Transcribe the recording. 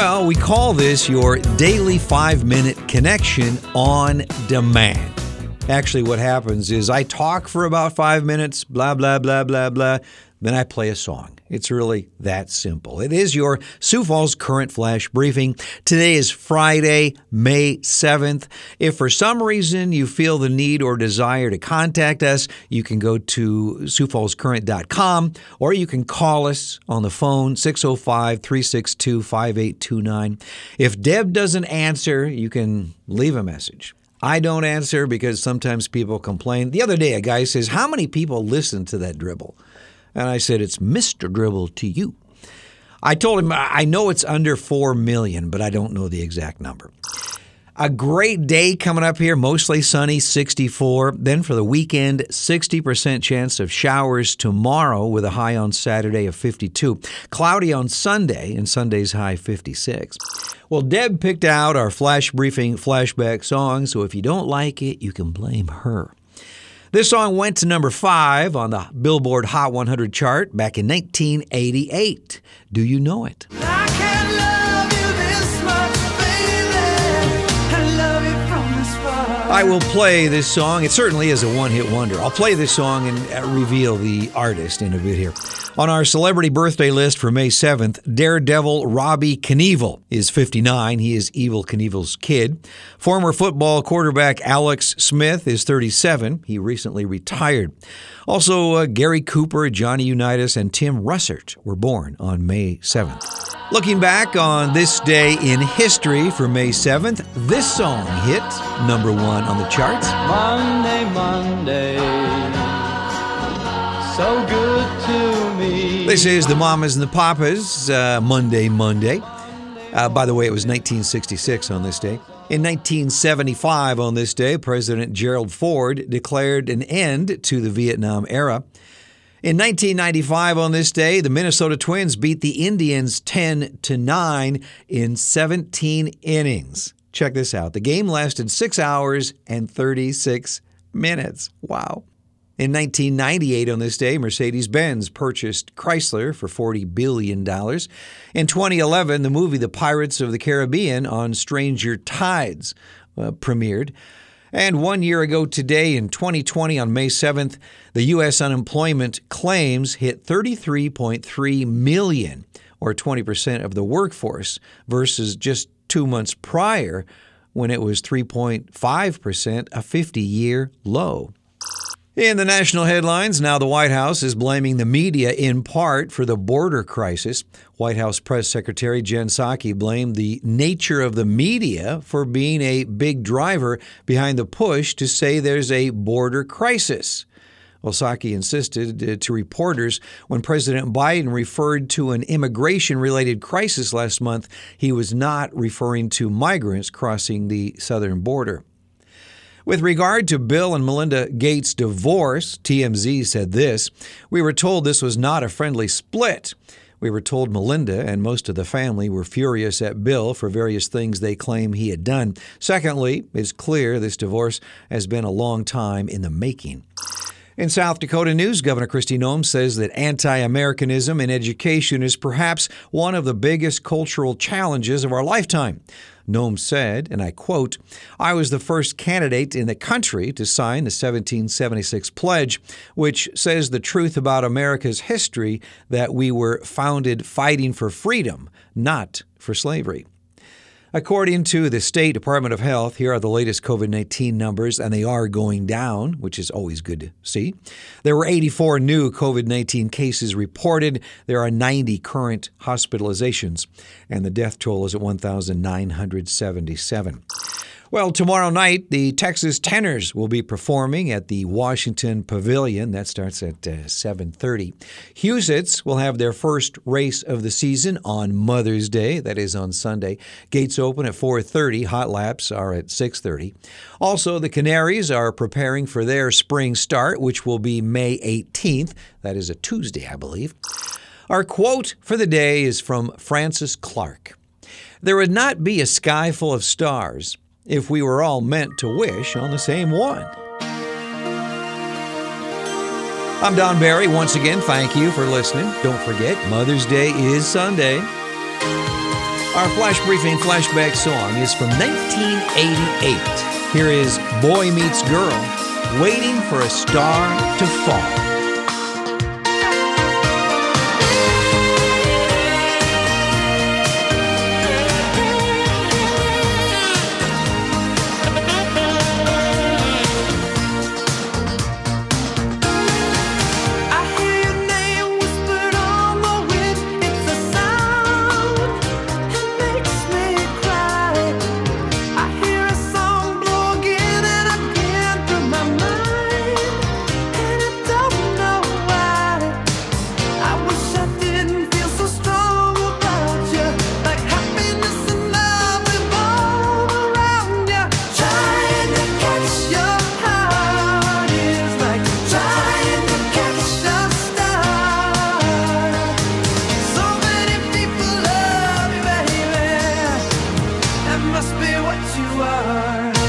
Well, we call this your daily five minute connection on demand. Actually, what happens is I talk for about five minutes, blah, blah, blah, blah, blah. Then I play a song. It's really that simple. It is your Sioux Falls Current Flash Briefing. Today is Friday, May 7th. If for some reason you feel the need or desire to contact us, you can go to SiouxFallsCurrent.com or you can call us on the phone 605 362 5829. If Deb doesn't answer, you can leave a message. I don't answer because sometimes people complain. The other day, a guy says, How many people listen to that dribble? And I said, It's Mr. Dribble to you. I told him, I know it's under 4 million, but I don't know the exact number. A great day coming up here, mostly sunny, 64. Then for the weekend, 60% chance of showers tomorrow with a high on Saturday of 52. Cloudy on Sunday, and Sunday's high 56. Well, Deb picked out our flash briefing flashback song, so if you don't like it, you can blame her. This song went to number five on the Billboard Hot 100 chart back in 1988. Do you know it? I will play this song. It certainly is a one hit wonder. I'll play this song and uh, reveal the artist in a bit here. On our celebrity birthday list for May 7th, Daredevil Robbie Knievel is 59. He is Evel Knievel's kid. Former football quarterback Alex Smith is 37. He recently retired. Also, uh, Gary Cooper, Johnny Unitas, and Tim Russert were born on May 7th. Looking back on this day in history for May 7th, this song hit number one on the charts. Monday, Monday, so good to me. This is the Mamas and the Papas, uh, Monday, Monday. Uh, by the way, it was 1966 on this day. In 1975, on this day, President Gerald Ford declared an end to the Vietnam era. In 1995, on this day, the Minnesota Twins beat the Indians 10 to 9 in 17 innings. Check this out. The game lasted 6 hours and 36 minutes. Wow. In 1998, on this day, Mercedes Benz purchased Chrysler for $40 billion. In 2011, the movie The Pirates of the Caribbean on Stranger Tides uh, premiered. And one year ago today, in 2020, on May 7th, the U.S. unemployment claims hit 33.3 million, or 20% of the workforce, versus just two months prior when it was 3.5%, a 50 year low. In the national headlines, now the White House is blaming the media in part for the border crisis. White House Press Secretary Jen Psaki blamed the nature of the media for being a big driver behind the push to say there's a border crisis. Psaki insisted uh, to reporters when President Biden referred to an immigration related crisis last month, he was not referring to migrants crossing the southern border. With regard to Bill and Melinda Gates' divorce, TMZ said this We were told this was not a friendly split. We were told Melinda and most of the family were furious at Bill for various things they claim he had done. Secondly, it's clear this divorce has been a long time in the making. In South Dakota news, Governor Kristi Noem says that anti Americanism in education is perhaps one of the biggest cultural challenges of our lifetime. Noem said, and I quote, I was the first candidate in the country to sign the 1776 Pledge, which says the truth about America's history that we were founded fighting for freedom, not for slavery. According to the State Department of Health, here are the latest COVID 19 numbers, and they are going down, which is always good to see. There were 84 new COVID 19 cases reported. There are 90 current hospitalizations, and the death toll is at 1,977. Well, tomorrow night, the Texas Tenors will be performing at the Washington Pavilion. That starts at uh, 7.30. Huset's will have their first race of the season on Mother's Day. That is on Sunday. Gates open at 4.30. Hot laps are at 6.30. Also, the Canaries are preparing for their spring start, which will be May 18th. That is a Tuesday, I believe. Our quote for the day is from Francis Clark. There would not be a sky full of stars if we were all meant to wish on the same one. I'm Don Barry. Once again, thank you for listening. Don't forget, Mother's Day is Sunday. Our flash briefing flashback song is from 1988. Here is Boy Meets Girl, Waiting for a Star to Fall. be what you are.